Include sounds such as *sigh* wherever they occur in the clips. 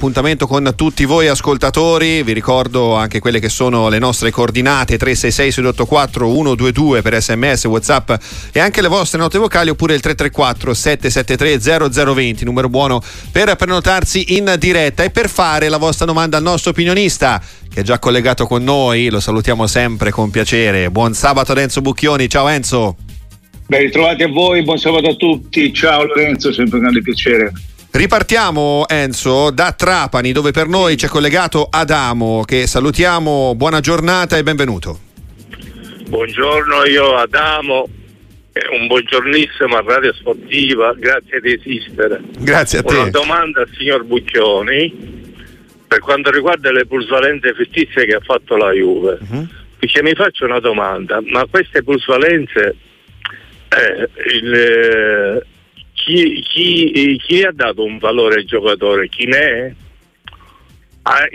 appuntamento con tutti voi ascoltatori. Vi ricordo anche quelle che sono le nostre coordinate 366 684 122 per sms, whatsapp e anche le vostre note vocali oppure il 334 773 0020, numero buono per prenotarsi in diretta e per fare la vostra domanda al nostro opinionista che è già collegato con noi, lo salutiamo sempre con piacere. Buon sabato ad Enzo Bucchioni, ciao Enzo. Ben ritrovati a voi, buon sabato a tutti, ciao Lorenzo, sempre un grande piacere. Ripartiamo Enzo da Trapani dove per noi c'è collegato Adamo che salutiamo, buona giornata e benvenuto. Buongiorno, io Adamo, un buongiornissimo a Radio Sportiva, grazie di esistere. Grazie a te. Una domanda al signor Bucchioni per quanto riguarda le plusvalenze fittizie che ha fatto la Juve, uh-huh. dice, mi faccio una domanda, ma queste plusvalenze eh, il, eh, chi, chi, chi, ha dato un valore al giocatore? Chi ne è? Ah,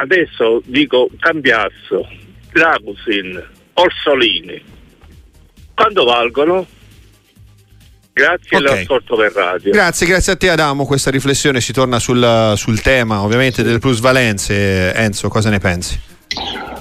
adesso dico Cambiasso, Dragusin, Orsolini, quanto valgono? Grazie okay. all'ascolto per radio. Grazie, grazie a te Adamo. Questa riflessione si torna sul, sul tema ovviamente delle plusvalenze. Enzo, cosa ne pensi?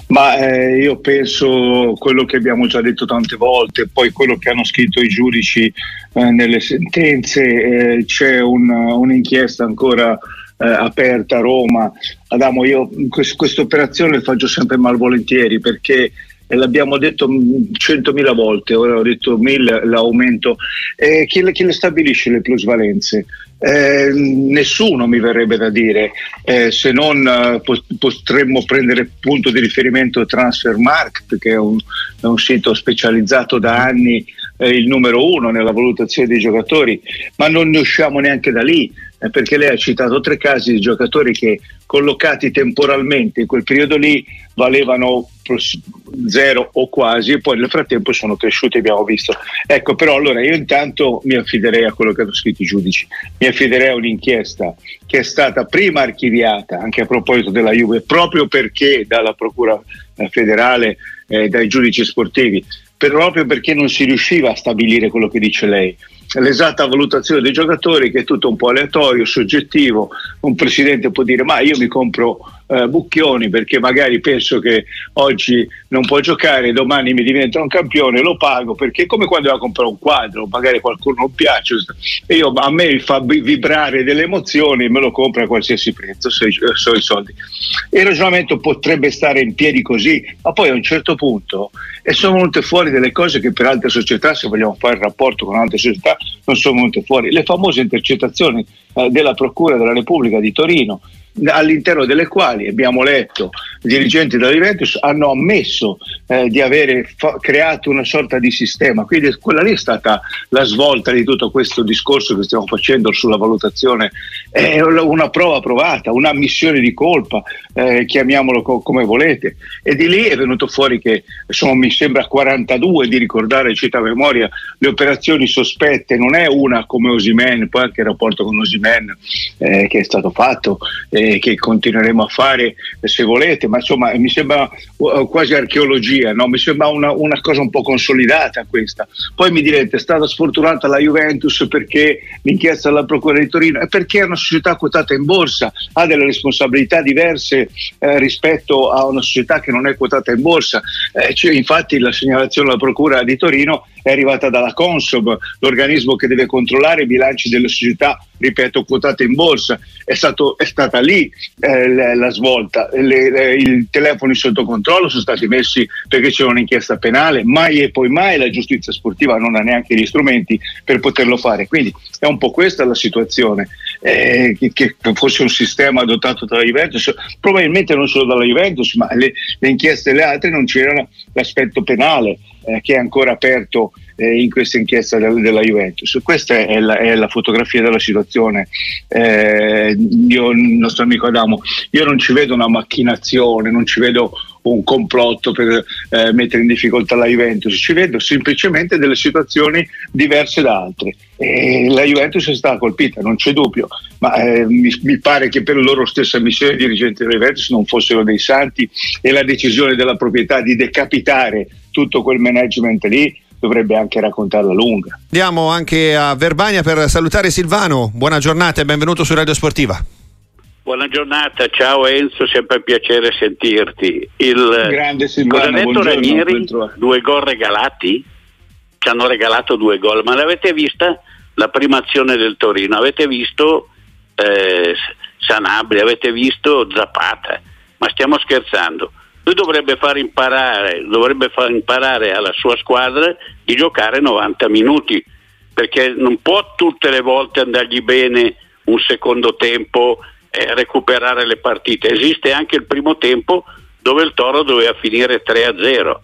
Ma eh, io penso quello che abbiamo già detto tante volte, poi quello che hanno scritto i giudici eh, nelle sentenze, eh, c'è un, un'inchiesta ancora eh, aperta a Roma. Adamo, io questa operazione la faccio sempre malvolentieri perché e l'abbiamo detto centomila volte, ora ho detto mille, l'aumento. Eh, chi, chi, le, stabilisce le plusvalenze? Eh, nessuno mi verrebbe da dire, eh, se non eh, potremmo prendere punto di riferimento Transfermarkt, che è un, è un sito specializzato da anni, eh, il numero uno nella valutazione dei giocatori, ma non ne usciamo neanche da lì perché lei ha citato tre casi di giocatori che collocati temporalmente in quel periodo lì valevano zero o quasi e poi nel frattempo sono cresciuti abbiamo visto. Ecco però allora io intanto mi affiderei a quello che hanno scritto i giudici. Mi affiderei a un'inchiesta che è stata prima archiviata anche a proposito della Juve proprio perché dalla procura eh, federale eh, dai giudici sportivi proprio perché non si riusciva a stabilire quello che dice lei l'esatta valutazione dei giocatori che è tutto un po' aleatorio, soggettivo, un presidente può dire ma io mi compro eh, Bucchioni perché magari penso che oggi non può giocare, domani mi diventa un campione, lo pago perché è come quando va a comprare un quadro, magari qualcuno non piace e io, a me fa vibrare delle emozioni me lo compra a qualsiasi prezzo, so, so i soldi. Il ragionamento potrebbe stare in piedi così, ma poi a un certo punto e sono venute fuori delle cose che per altre società, se vogliamo fare il rapporto con altre società, non sono venute fuori. Le famose intercettazioni eh, della Procura della Repubblica di Torino all'interno delle quali abbiamo letto dirigenti della Juventus hanno ammesso eh, di avere fa- creato una sorta di sistema, quindi quella lì è stata la svolta di tutto questo discorso che stiamo facendo sulla valutazione, è una prova provata, un'ammissione di colpa, eh, chiamiamolo co- come volete, e di lì è venuto fuori che sono mi sembra 42 di ricordare, cita a memoria, le operazioni sospette, non è una come Osimen, poi anche il rapporto con Osimen eh, che è stato fatto. Eh, che continueremo a fare se volete, ma insomma mi sembra uh, quasi archeologia, no? mi sembra una, una, cosa un po' consolidata questa. Poi mi direte, è stata sfortunata la Juventus perché l'inchiesta della Procura di Torino è perché è una società quotata in borsa, ha delle responsabilità diverse eh, rispetto a una società che non è quotata in borsa. Eh, cioè, infatti la segnalazione della Procura di Torino è arrivata dalla Consob, l'organismo che deve controllare i bilanci delle società, ripeto, quotate in borsa. È, stato, è stata lì eh, la, svolta. Le, le, I telefoni sotto controllo sono stati messi perché c'è un'inchiesta penale, mai e poi mai la giustizia sportiva non ha neanche gli strumenti per poterlo fare. Quindi è un po' questa la situazione. Eh, che, che, fosse un sistema adottato dalla Juventus, probabilmente non solo dalla Juventus, ma le, le inchieste delle altre non c'erano l'aspetto penale eh, che è ancora aperto eh, in questa inchiesta del, della Juventus. Questa è la, è la fotografia della situazione. Eh, io, il nostro amico Adamo, io non ci vedo una macchinazione, non ci vedo un complotto per eh, mettere in difficoltà la Juventus, ci vedo semplicemente delle situazioni diverse da altre. E la Juventus è stata colpita, non c'è dubbio, ma eh, mi, mi, pare che per loro stessa missione i dirigenti della Juventus non fossero dei santi e la decisione della proprietà di decapitare tutto quel management lì dovrebbe anche raccontarla lunga. Andiamo anche a Verbania per salutare Silvano, buona giornata e benvenuto su Radio Sportiva. Buona giornata, ciao Enzo, sempre un piacere sentirti. Il, Grande Silvano, cosa ha detto Ranieri? Due gol regalati? Ci hanno regalato due gol, ma l'avete vista la prima azione del Torino? Avete visto eh, Sanabria, avete visto Zapata? Ma stiamo scherzando. Lui dovrebbe far, imparare, dovrebbe far imparare alla sua squadra di giocare 90 minuti, perché non può tutte le volte andargli bene un secondo tempo eh, recuperare le partite. Esiste anche il primo tempo dove il Toro doveva finire 3-0.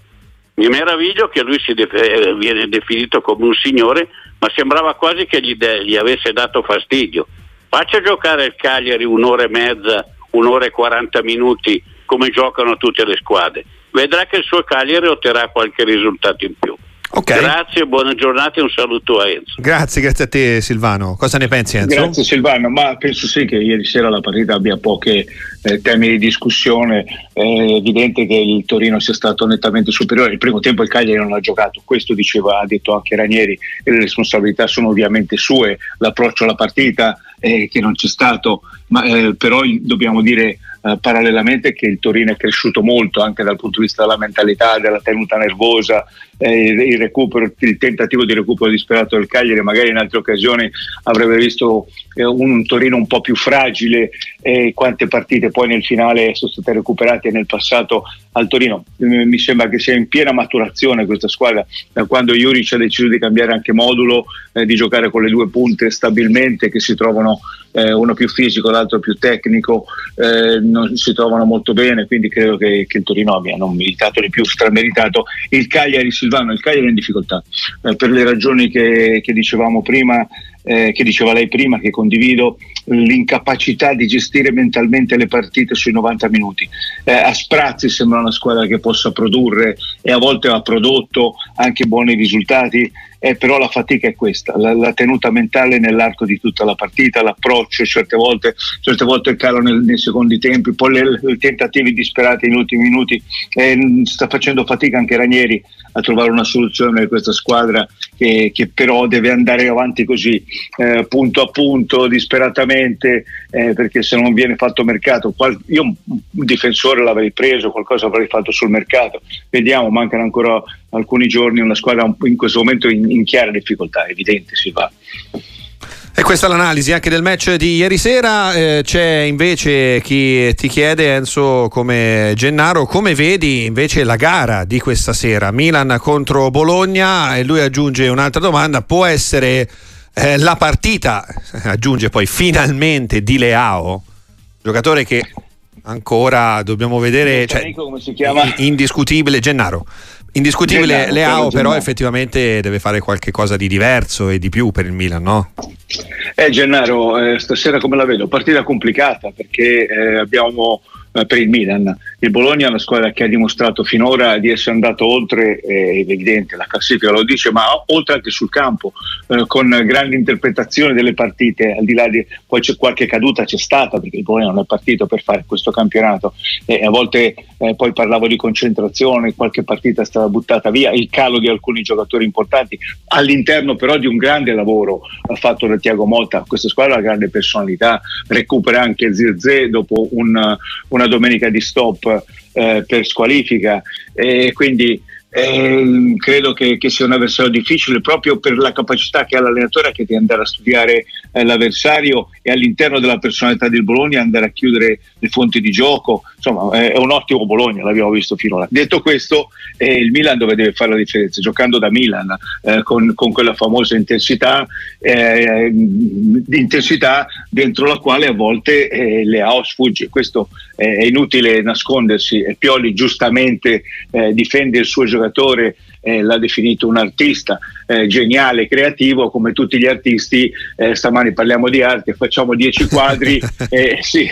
Mi meraviglio che lui def- viene definito come un signore, ma sembrava quasi che gli, de- gli avesse dato fastidio. Faccia giocare il Cagliari un'ora e mezza, un'ora e 40 minuti come giocano tutte le squadre. Vedrà che il suo Cagliari otterrà qualche risultato in più. Okay. Grazie, buona giornata e un saluto a Enzo. Grazie, grazie a te Silvano. Cosa ne pensi Enzo? Grazie Silvano, ma penso sì che ieri sera la partita abbia pochi eh, temi di discussione. È evidente che il Torino sia stato nettamente superiore. Il primo tempo il Cagliari non ha giocato, questo diceva, ha detto anche Ranieri, e le responsabilità sono ovviamente sue, l'approccio alla partita eh, che non c'è stato, ma eh, però dobbiamo dire eh, parallelamente che il Torino è cresciuto molto anche dal punto di vista della mentalità, della tenuta nervosa, eh, il, recupero, il tentativo di recupero disperato del Cagliari, magari in altre occasioni avrebbe visto eh, un, un, Torino un po' più fragile e quante partite poi nel finale sono state recuperate nel passato al Torino. Mi sembra che sia in piena maturazione questa squadra da quando Juric ha deciso di cambiare anche modulo, eh, di giocare con le due punte stabilmente che si trovano eh, uno più fisico, l'altro più tecnico, eh, non si trovano molto bene, quindi credo che, che il Torino abbia non militato di più, strameritato. Il Cagliari, Silvano, il Cagliari è in difficoltà eh, per le ragioni che, che dicevamo prima eh, che diceva lei prima, che condivido, l'incapacità di gestire mentalmente le partite sui 90 minuti. Eh, a sprazzi sembra una squadra che possa produrre e a volte ha prodotto anche buoni risultati, eh, però la fatica è questa, la, la, tenuta mentale nell'arco di tutta la partita, l'approccio, certe volte, certe volte calano nel, nei secondi tempi, poi i tentativi disperati negli ultimi minuti, eh, sta facendo fatica anche Ranieri a trovare una soluzione per questa squadra che, che però deve andare avanti così, eh, punto a punto, disperatamente, eh, perché se non viene fatto mercato, qual- io un difensore l'avrei preso, qualcosa avrei fatto sul mercato, vediamo, mancano ancora alcuni giorni, una squadra in questo momento in, in chiara difficoltà, evidente si va. E questa è l'analisi anche del match di ieri sera. Eh, c'è invece chi ti chiede, Enzo, come Gennaro, come vedi invece la gara di questa sera? Milan contro Bologna e lui aggiunge un'altra domanda, può essere eh, la partita, aggiunge poi finalmente di Leao, giocatore che ancora dobbiamo vedere, cioè, indiscutibile Gennaro. Indiscutibile Gennaro, Leao, però effettivamente deve fare qualche cosa di diverso e di più per il Milan, no? Eh Gennaro, eh, stasera come la vedo? Partita complicata perché eh, abbiamo per il Milan. Il Bologna è una squadra che ha dimostrato finora di essere andato oltre, è evidente, la classifica lo dice, ma oltre anche sul campo, eh, con grandi interpretazioni delle partite, al di là di poi c'è qualche caduta c'è stata, perché il Bologna non è partito per fare questo campionato e a volte eh, poi parlavo di concentrazione, qualche partita è stata buttata via, il calo di alcuni giocatori importanti, all'interno però di un grande lavoro fatto da Tiago Motta, questa squadra ha grande personalità, recupera anche Zirze dopo un, un una domenica di stop eh, per squalifica e quindi eh, credo che, che, sia un avversario difficile proprio per la capacità che ha l'allenatore anche di andare a studiare eh, l'avversario e all'interno della personalità del Bologna andare a chiudere le fonti di gioco. Insomma, è, un ottimo Bologna, l'abbiamo visto finora. Detto questo, è il Milan dove deve fare la differenza, giocando da Milan eh, con, con, quella famosa intensità, eh, intensità dentro la quale a volte eh, Leao sfugge. Questo è inutile nascondersi. Pioli giustamente eh, difende il suo giocatore eh, l'ha definito un artista eh, geniale, creativo, come tutti gli artisti, eh, stamani parliamo di arte, facciamo dieci quadri, *laughs* eh, sì,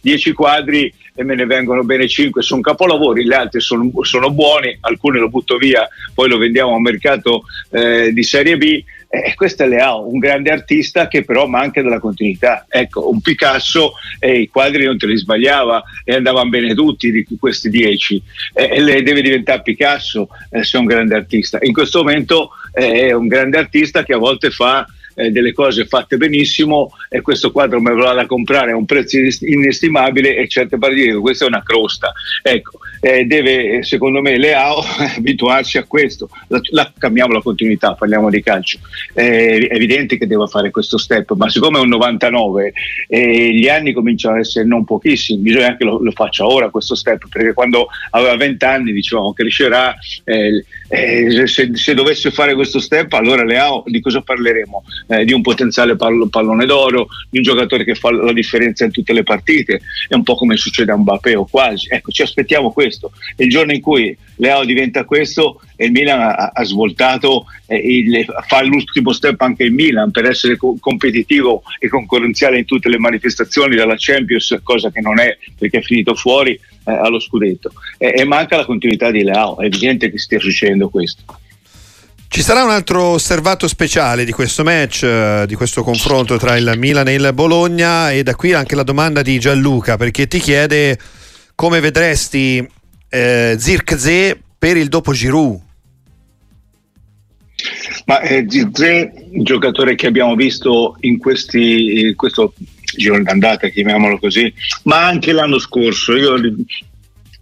dieci quadri e me ne vengono bene cinque, sono capolavori, gli altri sono, sono buoni, alcuni lo butto via, poi lo vendiamo a un mercato eh, di Serie B eh, questo è Leao, un grande artista che però manca della continuità. Ecco, un Picasso eh, i quadri non te li sbagliava e andavano bene tutti di questi dieci. Eh, lei deve diventare Picasso eh, se è un grande artista. In questo momento eh, è un grande artista che a volte fa eh, delle cose fatte benissimo e questo quadro me lo vado a comprare a un prezzo inestimabile e certe partite questa è una crosta. Ecco, eh, deve secondo me Leao *laughs* abituarsi a questo. La, la, cambiamo la continuità, parliamo di calcio. è evidente che deve fare questo step, ma siccome è un 99 e gli anni cominciano ad essere non pochissimi, bisogna che lo, lo faccia ora questo step, perché quando aveva 20 anni dicevamo crescerà, eh, eh, se, se, dovesse fare questo step allora Leao di cosa parleremo? Eh, di un potenziale pall- pallone d'oro, di un giocatore che fa la differenza in tutte le partite, è un po' come succede a Mbappé o quasi, ecco ci aspettiamo questo. E il giorno in cui Leao diventa questo e il Milan ha, ha svoltato, eh, il, fa l'ultimo step anche il Milan per essere co- competitivo e concorrenziale in tutte le manifestazioni dalla Champions, cosa che non è perché è finito fuori eh, allo scudetto. E, e manca la continuità di Leao, è evidente che stia succedendo questo. Ci sarà un altro osservato speciale di questo match, eh, di questo confronto tra il Milan e il Bologna e da qui anche la domanda di Gianluca perché ti chiede come vedresti eh, Zirkzee per il dopo Giroud. Ma eh, Zirkzee, giocatore che abbiamo visto in questi, questo giro d'andata, chiamiamolo così, ma anche l'anno scorso, io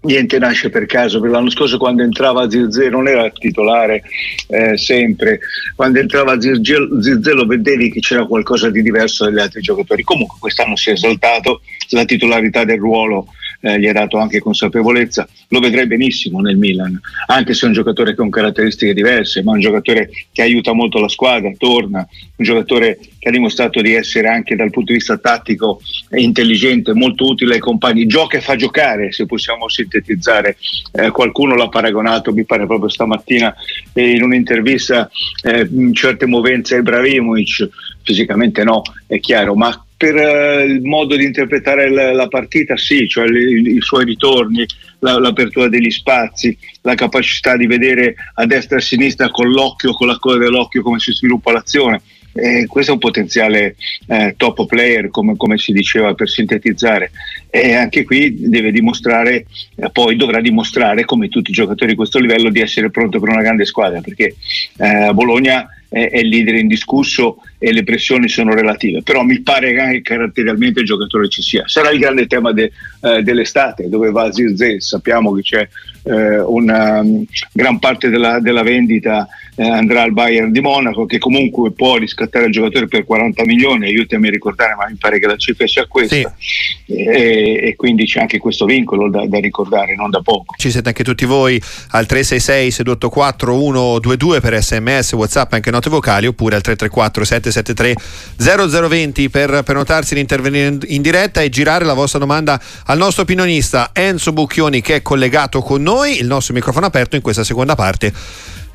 niente nasce per caso, perché l'anno scorso quando entrava Zirze non era titolare eh, sempre, quando entrava Zirze lo vedevi che c'era qualcosa di diverso dagli altri giocatori, comunque quest'anno si è esaltato, la titolarità del ruolo eh, gli ha dato anche consapevolezza, lo vedrei benissimo nel Milan, anche se è un giocatore con caratteristiche diverse, ma un giocatore che aiuta molto la squadra, torna, un giocatore che ha dimostrato di essere anche dal punto di vista tattico intelligente, molto utile ai compagni, gioca e fa giocare, se possiamo sintetizzare. Eh, qualcuno l'ha paragonato, mi pare proprio stamattina eh, in un'intervista, eh, in certe movenze Ibrahimovic, fisicamente no, è chiaro, ma per uh, il modo di interpretare la, la partita, sì, cioè i, i suoi ritorni, la, l'apertura degli spazi, la capacità di vedere a destra e a sinistra con l'occhio, con la coda dell'occhio come si sviluppa l'azione. Eh, questo è un potenziale eh, top player, come, come, si diceva per sintetizzare, e anche qui deve dimostrare, eh, poi dovrà dimostrare, come tutti i giocatori di questo livello, di essere pronto per una grande squadra, perché eh, Bologna è, è leader indiscusso e le pressioni sono relative, però mi pare che caratterialmente il giocatore ci sia. Sarà il grande tema de, eh, dell'estate, dove va Zirze, sappiamo che c'è eh, una um, gran parte della, della vendita eh, andrà al Bayern di Monaco che comunque può riscattare il giocatore per 40 milioni, aiutami a ricordare, ma mi pare che la cifra sia questa sì. e, e, quindi c'è anche questo vincolo da, da, ricordare, non da poco. Ci siete anche tutti voi al 366 684 122 per sms, whatsapp, anche note vocali oppure al 334 773 0020 per prenotarsi di intervenire in diretta e girare la vostra domanda al nostro opinionista Enzo Bucchioni che è collegato con noi, il nostro microfono aperto in questa seconda parte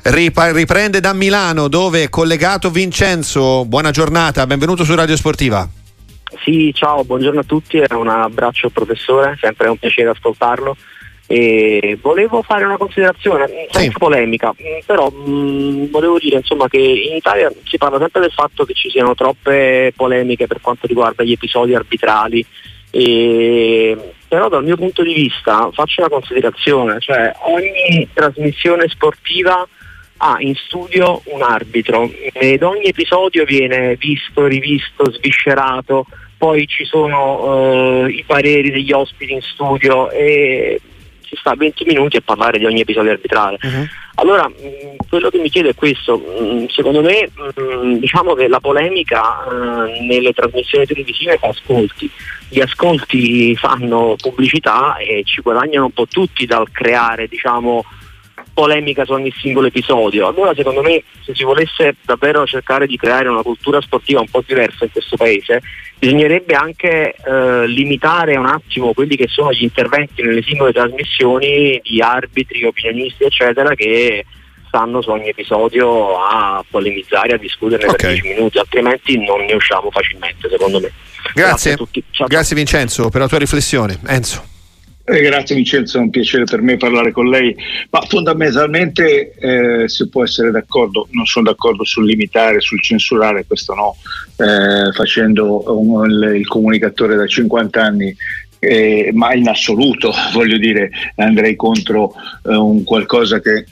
riprende da Milano dove è collegato Vincenzo. Buona giornata, benvenuto su Radio Sportiva. Sì, ciao, buongiorno a tutti, un abbraccio professore, sempre un piacere ascoltarlo. E volevo fare una considerazione, senza sì. polemica, però mh, volevo dire insomma, che in Italia si parla sempre del fatto che ci siano troppe polemiche per quanto riguarda gli episodi arbitrali, e, però dal mio punto di vista faccio una considerazione, cioè ogni trasmissione sportiva ha in studio un arbitro ed ogni episodio viene visto, rivisto, sviscerato, poi ci sono uh, i pareri degli ospiti in studio e si sta 20 minuti a parlare di ogni episodio arbitrale. Uh-huh. Allora, mh, mm, quello che mi chiedo è questo, mh, mm, secondo me mh, mm, diciamo che la polemica uh, nelle trasmissioni televisive fa ascolti, gli ascolti fanno pubblicità e ci guadagnano un po' tutti dal creare diciamo, polemica su ogni singolo episodio. Allora secondo me se si volesse davvero cercare di creare una cultura sportiva un po' diversa in questo paese, bisognerebbe anche eh, limitare un attimo quelli che sono gli interventi nelle singole trasmissioni di arbitri, opinionisti, eccetera, che stanno su ogni episodio a polemizzare, a discutere okay. per 10 minuti, altrimenti non ne usciamo facilmente, secondo me. Grazie, Grazie, Grazie Vincenzo per la tua riflessione. Enzo. Eh, grazie Vincenzo, è un piacere per me parlare con lei, ma fondamentalmente eh, si può essere d'accordo, non sono d'accordo sul limitare, sul censurare, questo no, eh, facendo un, il, il, comunicatore da 50 anni, eh, ma in assoluto *laughs* voglio dire andrei contro eh, un qualcosa che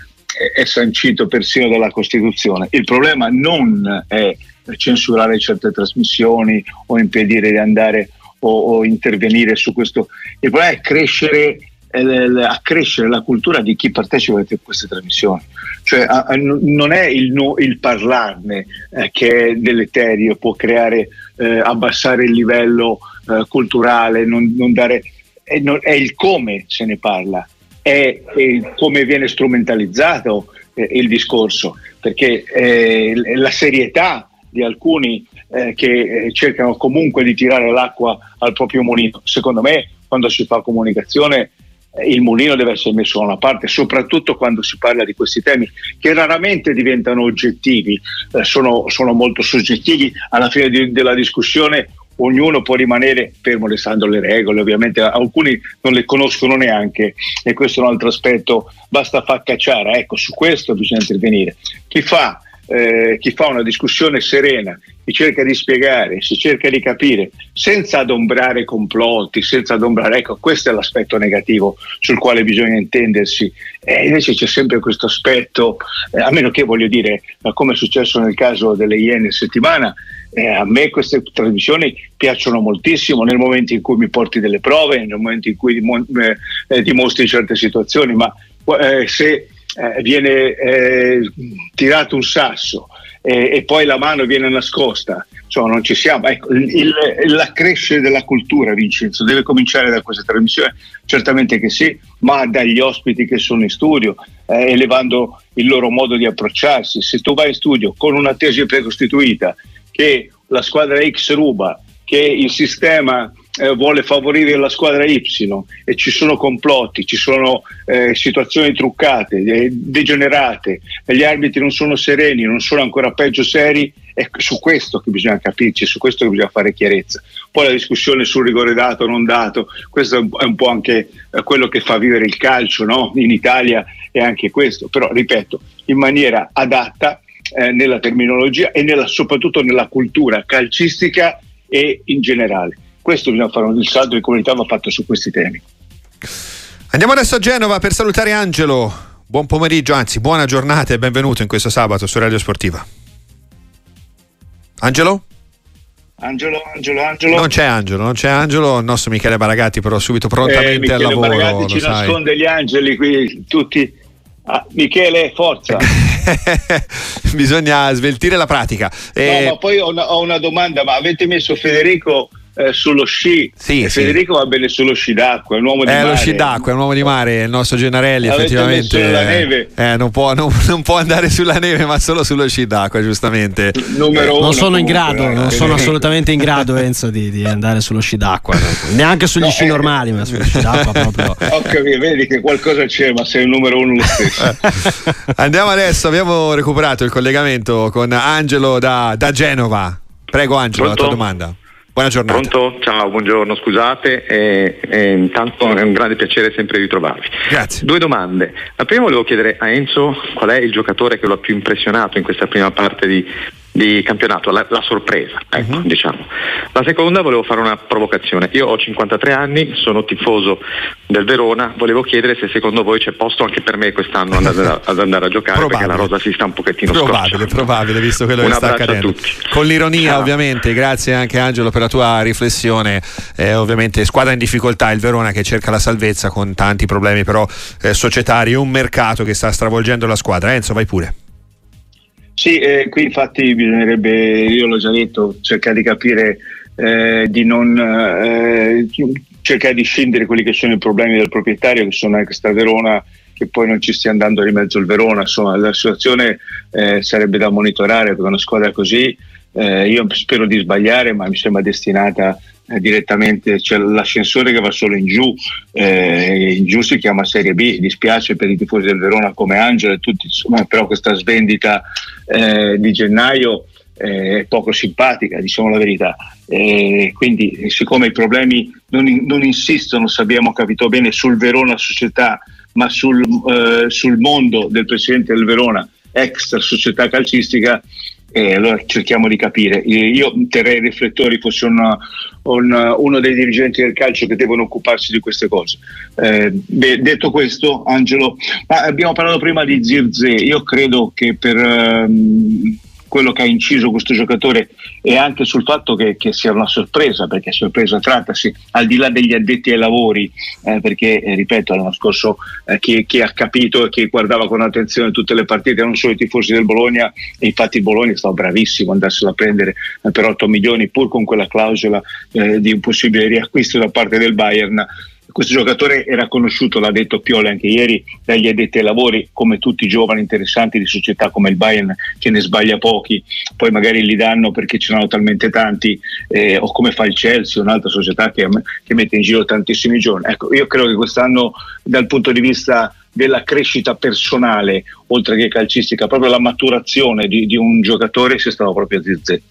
è sancito persino dalla Costituzione. Il problema non è censurare certe trasmissioni o impedire di andare o, o intervenire su questo. Il problema è crescere accrescere la cultura di chi partecipa a queste trasmissioni. Cioè, a, a, non è il, no, il parlarne eh, che è deleterio, può creare, eh, abbassare il livello eh, culturale, non, non dare, è, non, è, il come se ne parla, è, è come viene strumentalizzato eh, il discorso, perché eh, la serietà di alcuni eh, che cercano comunque di tirare l'acqua al proprio mulino, secondo me quando si fa comunicazione il mulino deve essere messo da una parte, soprattutto quando si parla di questi temi che raramente diventano oggettivi, eh, sono, sono, molto soggettivi. Alla fine di, della discussione ognuno può rimanere fermo restando le regole, ovviamente alcuni non le conoscono neanche e questo è un altro aspetto, basta far cacciare, ecco su questo bisogna intervenire. Chi fa eh, chi fa una discussione serena, chi cerca di spiegare, si cerca di capire, senza adombrare complotti, senza adombrare, ecco, questo è l'aspetto negativo sul quale bisogna intendersi. E invece c'è sempre questo aspetto, eh, a meno che voglio dire, come è successo nel caso delle Iene settimana, eh, a me queste trasmissioni piacciono moltissimo nel momento in cui mi porti delle prove, nel momento in cui eh, dimostri certe situazioni, ma eh, se eh, viene eh, tirato un sasso eh, e poi la mano viene nascosta, cioè non ci siamo. Ecco, il, il, la crescita della cultura, Vincenzo, deve cominciare da questa trasmissione? Certamente che sì, ma dagli ospiti che sono in studio, eh, elevando il loro modo di approcciarsi. Se tu vai in studio con una tesi precostituita che la squadra X ruba, che il sistema eh, vuole favorire la squadra Y e ci sono complotti, ci sono eh, situazioni truccate, eh, degenerate, gli arbitri non sono sereni, non sono ancora peggio seri, è su questo che bisogna capirci, su questo che bisogna fare chiarezza. Poi la discussione sul rigore dato o non dato, questo è un po' anche eh, quello che fa vivere il calcio no? in Italia, è anche questo, però ripeto, in maniera adatta eh, nella terminologia e nella, soprattutto nella cultura calcistica e in generale questo bisogna fare, il saldo di comunità va fatto su questi temi. Andiamo adesso a Genova per salutare Angelo. Buon pomeriggio, anzi buona giornata e benvenuto in questo sabato su Radio Sportiva. Angelo? Angelo, Angelo, Angelo. Non c'è Angelo, non c'è Angelo, il nostro Michele Baragatti però subito prontamente eh, al lavoro. Baragatti ci sai. nasconde gli angeli qui tutti. Ah, Michele, forza! *laughs* Bisogna sveltire la pratica. Eh, no, ma poi ho una, ho una domanda, ma avete messo Federico eh, sullo sci. Sì, Federico sì. va bene sullo sci d'acqua, è un uomo di eh, mare. lo sci d'acqua, è un uomo di mare, il nostro Gennarelli Avete effettivamente. Eh, eh, non, può, non, *laughs* non, può, andare sulla neve, ma solo sullo sci d'acqua, giustamente. Numero uno, non sono in grado, non eh. sono assolutamente in grado, *laughs* Enzo, di, di andare sullo sci d'acqua. Neanche sugli no, sci eh. normali, ma sullo sci d'acqua proprio. *laughs* Ok, vedi che qualcosa c'è, ma sei il numero uno lo stesso. Andiamo adesso, abbiamo recuperato il collegamento con Angelo da, da Genova. Prego Angelo, Pronto? la tua domanda. Buona giornata. Pronto? Ciao, buongiorno, scusate, e, e intanto è un grande piacere sempre ritrovarvi. Grazie. Due domande. La prima volevo chiedere a Enzo qual è il giocatore che lo ha più impressionato in questa prima parte di, di campionato, la, la sorpresa, ecco, uh-huh. diciamo. La seconda volevo fare una provocazione. Io ho 53 anni, sono tifoso del Verona, volevo chiedere se secondo voi c'è posto anche per me quest'anno ad andare, *laughs* ad andare a giocare probabile. perché la rosa si sta un pochettino probabile, scocciando. Probabile, visto quello un che sta accadendo. Con l'ironia Ciao. ovviamente, grazie anche Angelo per la tua riflessione. Eh, ovviamente squadra in difficoltà il Verona che cerca la salvezza con tanti problemi però eh, societari, un mercato che sta stravolgendo la squadra. Enzo, vai pure. Sì, eh, qui infatti bisognerebbe, io l'ho già detto, cercare di capire eh, di non eh, cercare di scendere quelli che sono i problemi del proprietario, che sono anche sta Verona, che poi non ci stia andando di mezzo il Verona. Insomma, la situazione eh, sarebbe da monitorare per una squadra così. Eh, io spero di sbagliare, ma mi sembra destinata direttamente, c'è l'ascensore che va solo in giù, eh, in giù si chiama Serie B, dispiace per i tifosi del Verona come Angelo e tutti, insomma, però questa svendita eh, di gennaio eh, è poco simpatica, diciamo la verità. quindi siccome i problemi non, non, insistono, se abbiamo capito bene, sul Verona società, ma sul, eh, sul mondo del presidente del Verona, extra società calcistica, e allora cerchiamo di capire. Io terrei i riflettori, fossi una, una, uno dei dirigenti del calcio che devono occuparsi di queste cose. Eh, beh, detto questo, Angelo, abbiamo parlato prima di Zirze. Io credo che per, um, quello che ha inciso questo giocatore è anche sul fatto che, che sia una sorpresa, perché sorpresa trattasi, al di là degli addetti ai lavori, eh, perché eh, ripeto, l'anno scorso eh, chi, chi, ha capito e chi guardava con attenzione tutte le partite, non solo i tifosi del Bologna, e infatti il Bologna stava bravissimo andarselo a prendere per 8 milioni, pur con quella clausola eh, di un possibile riacquisto da parte del Bayern questo giocatore era conosciuto, l'ha detto Pioli anche ieri, dagli addetti ai lavori, come tutti i giovani interessanti di società come il Bayern, che ne sbaglia pochi, poi magari li danno perché ce n'hanno talmente tanti, eh, o come fa il Chelsea, un'altra società che, che mette in giro tantissimi giovani. Ecco, io credo che quest'anno, dal punto di vista della crescita personale, oltre che calcistica, proprio la maturazione di, di un giocatore sia stato proprio Zizze.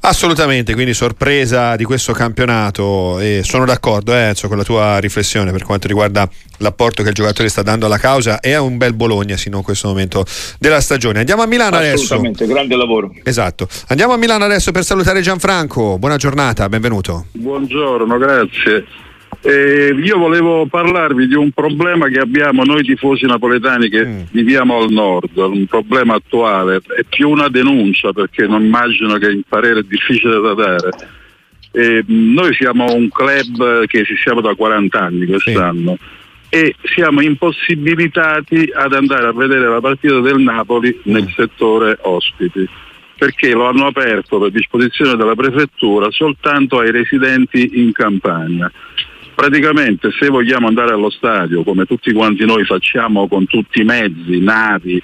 Assolutamente, quindi sorpresa di questo campionato e sono d'accordo eh, Enzo, con la tua riflessione per quanto riguarda l'apporto che il giocatore sta dando alla causa e a un bel Bologna sino in questo momento della stagione. Andiamo a Milano Assolutamente, adesso. grande lavoro. Esatto. Andiamo a Milano adesso per salutare Gianfranco. Buona giornata, benvenuto. Buongiorno, grazie. Eh, io volevo parlarvi di un problema che abbiamo noi tifosi napoletani che mm. viviamo al nord, un problema attuale, è più una denuncia perché non immagino che il parere è difficile da dare. Eh, noi siamo un club che esistiamo da 40 anni quest'anno sì. e siamo impossibilitati ad andare a vedere la partita del Napoli mm. nel settore ospiti perché lo hanno aperto per disposizione della prefettura soltanto ai residenti in campagna praticamente se vogliamo andare allo stadio come tutti quanti noi facciamo con tutti i mezzi, navi,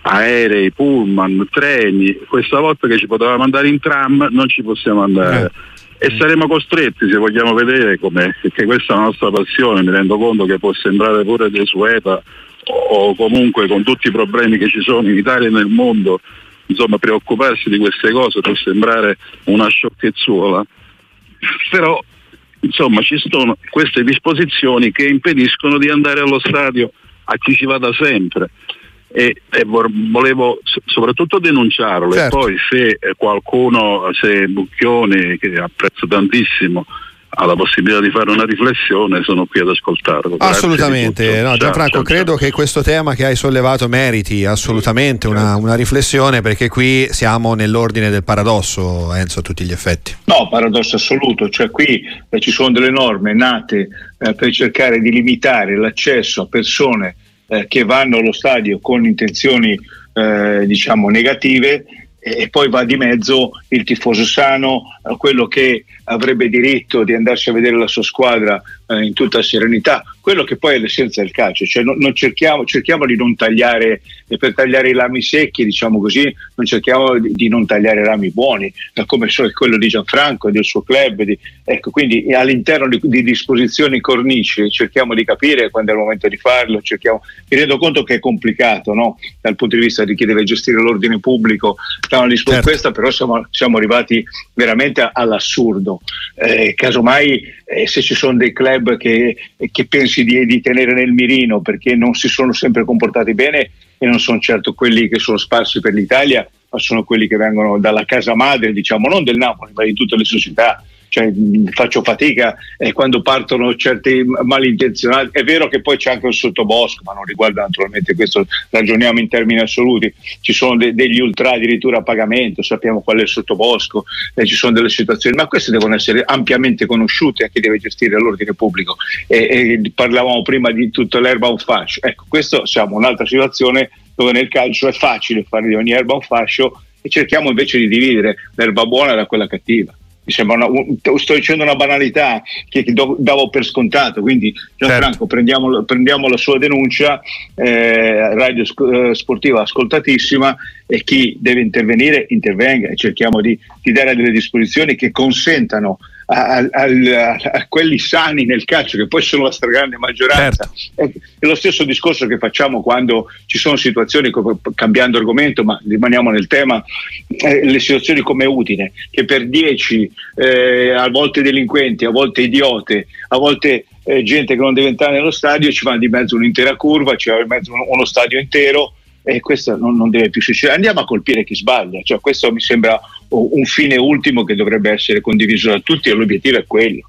aerei, pullman, treni, questa volta che ci potevamo andare in tram non ci possiamo andare. Eh. E saremo costretti, se vogliamo vedere come, che questa è la nostra passione, mi rendo conto che può sembrare pure desueta o comunque con tutti i problemi che ci sono in Italia e nel mondo, insomma preoccuparsi di queste cose può sembrare una sciocchezzuola. *laughs* Però insomma ci sono queste disposizioni che impediscono di andare allo stadio a chi ci va da sempre. E, e volevo soprattutto denunciarlo certo. e poi se qualcuno, se Bucchioni che apprezzo tantissimo ha la possibilità di fare una riflessione, sono qui ad ascoltarlo. Assolutamente, no, Gianfranco, ciao, credo ciao. che questo tema che hai sollevato meriti assolutamente una, una, riflessione perché qui siamo nell'ordine del paradosso, Enzo, a tutti gli effetti. No, paradosso assoluto, cioè qui eh, ci sono delle norme nate eh, per cercare di limitare l'accesso a persone eh, che vanno allo stadio con intenzioni eh, diciamo negative e poi va di mezzo il tifoso sano, quello che avrebbe diritto di andarsi a vedere la sua squadra eh, in tutta serenità, quello che poi è l'essenza del calcio, cioè non, non cerchiamo, cerchiamo, di non tagliare, e per tagliare i rami secchi, diciamo così, non cerchiamo di, di non tagliare i rami buoni, come so, quello di Gianfranco e del suo club, di, ecco, quindi all'interno di, di, disposizioni cornici cerchiamo di capire quando è il momento di farlo, cerchiamo, mi rendo conto che è complicato no? dal punto di vista di chi deve gestire l'ordine pubblico, certo. questa però siamo, siamo arrivati veramente all'assurdo, eh, casomai eh, se ci sono dei club che, che pensi di, di, tenere nel mirino perché non si sono sempre comportati bene e non sono certo quelli che sono sparsi per l'Italia, ma sono quelli che vengono dalla casa madre, diciamo, non del Napoli, ma di tutte le società cioè, faccio fatica eh, quando partono certi malintenzionati. È vero che poi c'è anche un sottobosco, ma non riguarda naturalmente questo, ragioniamo in termini assoluti. Ci sono de- degli ultra addirittura a pagamento, sappiamo qual è il sottobosco, eh, ci sono delle situazioni, ma queste devono essere ampiamente conosciute a chi deve gestire l'ordine pubblico. E, e parlavamo prima di tutta l'erba un fascio. Ecco, questo siamo un'altra situazione dove nel calcio è facile fare di ogni erba un fascio e cerchiamo invece di dividere l'erba buona da quella cattiva mi sembra una, un, sto dicendo una banalità che, che do, davo per scontato quindi Gianfranco certo. prendiamo, prendiamo, la sua denuncia eh, radio eh, sportiva ascoltatissima e chi deve intervenire intervenga e cerchiamo di, di dare delle disposizioni che consentano a, a, a, quelli sani nel calcio, che poi sono la stragrande maggioranza. Certo. È, lo stesso discorso che facciamo quando ci sono situazioni, cambiando argomento, ma rimaniamo nel tema, eh, le situazioni come Udine, che per dieci, eh, a volte delinquenti, a volte idiote, a volte eh, gente che non deve entrare nello stadio, ci va di mezzo un'intera curva, ci va di mezzo uno, stadio intero e questo non, non, deve più succedere. Andiamo a colpire chi sbaglia, cioè, questo mi sembra un fine ultimo che dovrebbe essere condiviso da tutti e l'obiettivo è quello.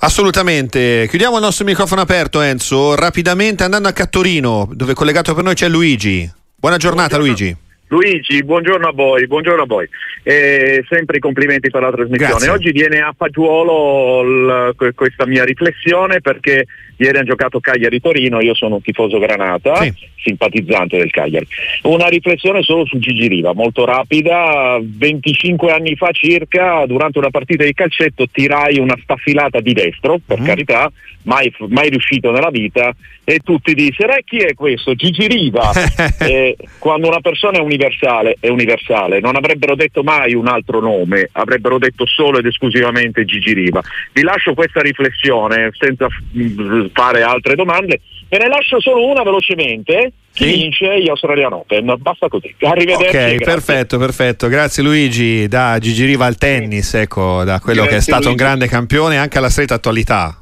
Assolutamente, chiudiamo il nostro microfono aperto Enzo, rapidamente andando a Cattorino dove collegato per noi c'è Luigi. Buona giornata Buongiorno. Luigi. Luigi, buongiorno a voi, buongiorno a voi. Eh, sempre i complimenti per la trasmissione. Grazie. Oggi viene a fagiolo l- questa mia riflessione perché ieri hanno giocato Cagliari-Torino, io sono un tifoso granata, Sì. simpatizzante del Cagliari. Una riflessione solo su Gigi Riva, molto rapida. 25 anni fa circa, durante una partita di calcetto, tirai una staffilata di destro, per Mhm. carità, mai, mai riuscito nella vita, e tutti dissero, e chi è questo? Gigi Riva. *laughs* Eh, quando una persona è universale, è universale, non avrebbero detto mai un altro nome, avrebbero detto solo ed esclusivamente Gigi Riva. Vi lascio questa riflessione senza mm, fare altre domande, ve ne lascio solo una velocemente. Chi Sì. vince gli Australian Open? Basta così. Arrivederci. Ok, grazie. perfetto, perfetto. Grazie Luigi, da Gigi Riva al tennis, ecco, da quello che è Grazie, stato un Luigi. grande campione anche alla stretta attualità.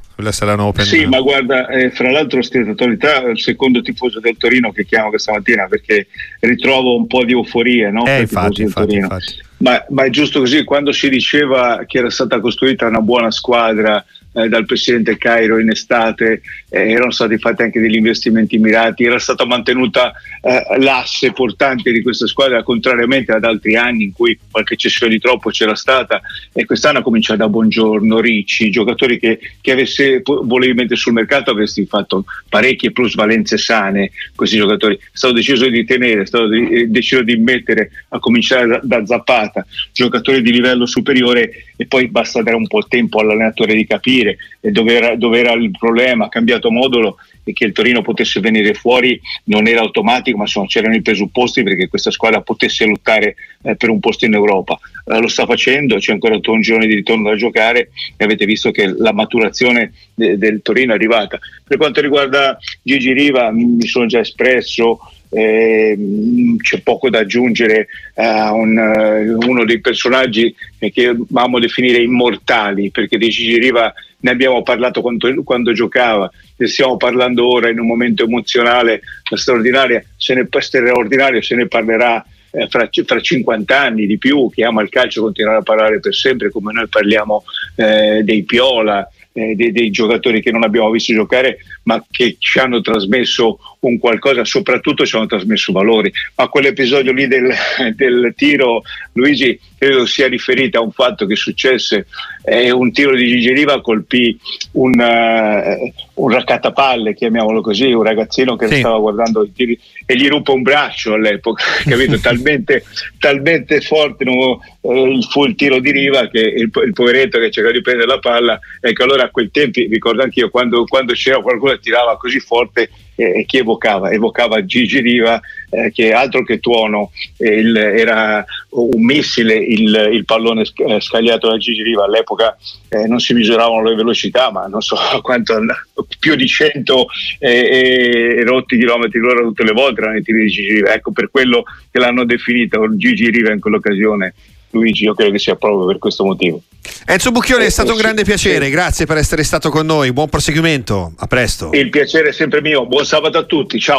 Sì, ma guarda, eh, fra l'altro stretta attualità il secondo tifoso del Torino che chiamo questa mattina perché ritrovo un po' di euforia, no? Eh, infatti, infatti, infatti. Ma, ma è giusto così, quando si diceva che era stata costruita una buona squadra eh, dal presidente Cairo in estate, eh, erano stati fatti anche degli investimenti mirati, era stata mantenuta eh, l'asse portante di questa squadra, contrariamente ad altri anni in cui qualche cessione di troppo c'era stata, e quest'anno comincia da Buongiorno, Ricci, giocatori che, che avesse, volevi mettere sul mercato avresti fatto parecchie plusvalenze sane questi giocatori. È stato deciso di tenere, è stato deciso di mettere a cominciare da, da Zappata, giocatori di livello superiore e poi basta dare un po' il tempo all'allenatore di capire eh, dove era, dove era il problema, ha cambiato modulo e che il Torino potesse venire fuori non era automatico, ma insomma, c'erano i presupposti perché questa squadra potesse lottare eh, per un posto in Europa. Eh, lo sta facendo, c'è ancora un girone di ritorno da giocare e avete visto che la maturazione de- del Torino è arrivata. Per quanto riguarda Gigi Riva, mi mi sono già espresso. Eh, c'è poco da aggiungere a un, eh, uno dei personaggi che amiamo definire immortali perché di Gigi Riva ne abbiamo parlato quando, quando giocava ne stiamo parlando ora in un momento emozionale straordinario se ne, straordinario, se ne parlerà eh, fra, fra 50 anni di più chi ama il calcio continuerà a parlare per sempre come noi parliamo eh, dei Piola eh, dei, dei giocatori che non abbiamo visto giocare ma che ci hanno trasmesso un qualcosa, soprattutto ci hanno trasmesso valori. Ma quell'episodio lì del, *laughs* del tiro, Luigi, credo sia riferito a un fatto che successe, eh, un tiro di Gigi Riva colpì un, eh, un raccattapalle, chiamiamolo così, un ragazzino che Sì. stava guardando i tiri e gli ruppe un braccio all'epoca, *laughs* capito? *laughs* talmente, talmente forte no, eh, fu il tiro di Riva che il, il poveretto che cercava di prendere la palla, ecco allora a quel tempo, ricordo anch'io, quando, quando c'era qualcuno che tirava così forte, eh, chi evocava? Evocava Gigi Riva, eh, che altro che tuono, eh, il- era un missile il, il pallone eh, scagliato da Gigi Riva. All'epoca eh, non si misuravano le velocità, ma non so *laughs* quanto, più di 100 eh, rotti chilometri l'ora tutte le volte erano i tiri di Gigi Riva. Ecco per quello che l'hanno definito Gigi Riva in quell'occasione. Luigi, io credo che sia proprio per questo motivo. Enzo Bucchione, è Eh, stato un sì, grande piacere, sì. grazie per essere stato con noi, buon proseguimento, a presto. Il piacere è sempre mio. Buon sabato a tutti, ciao.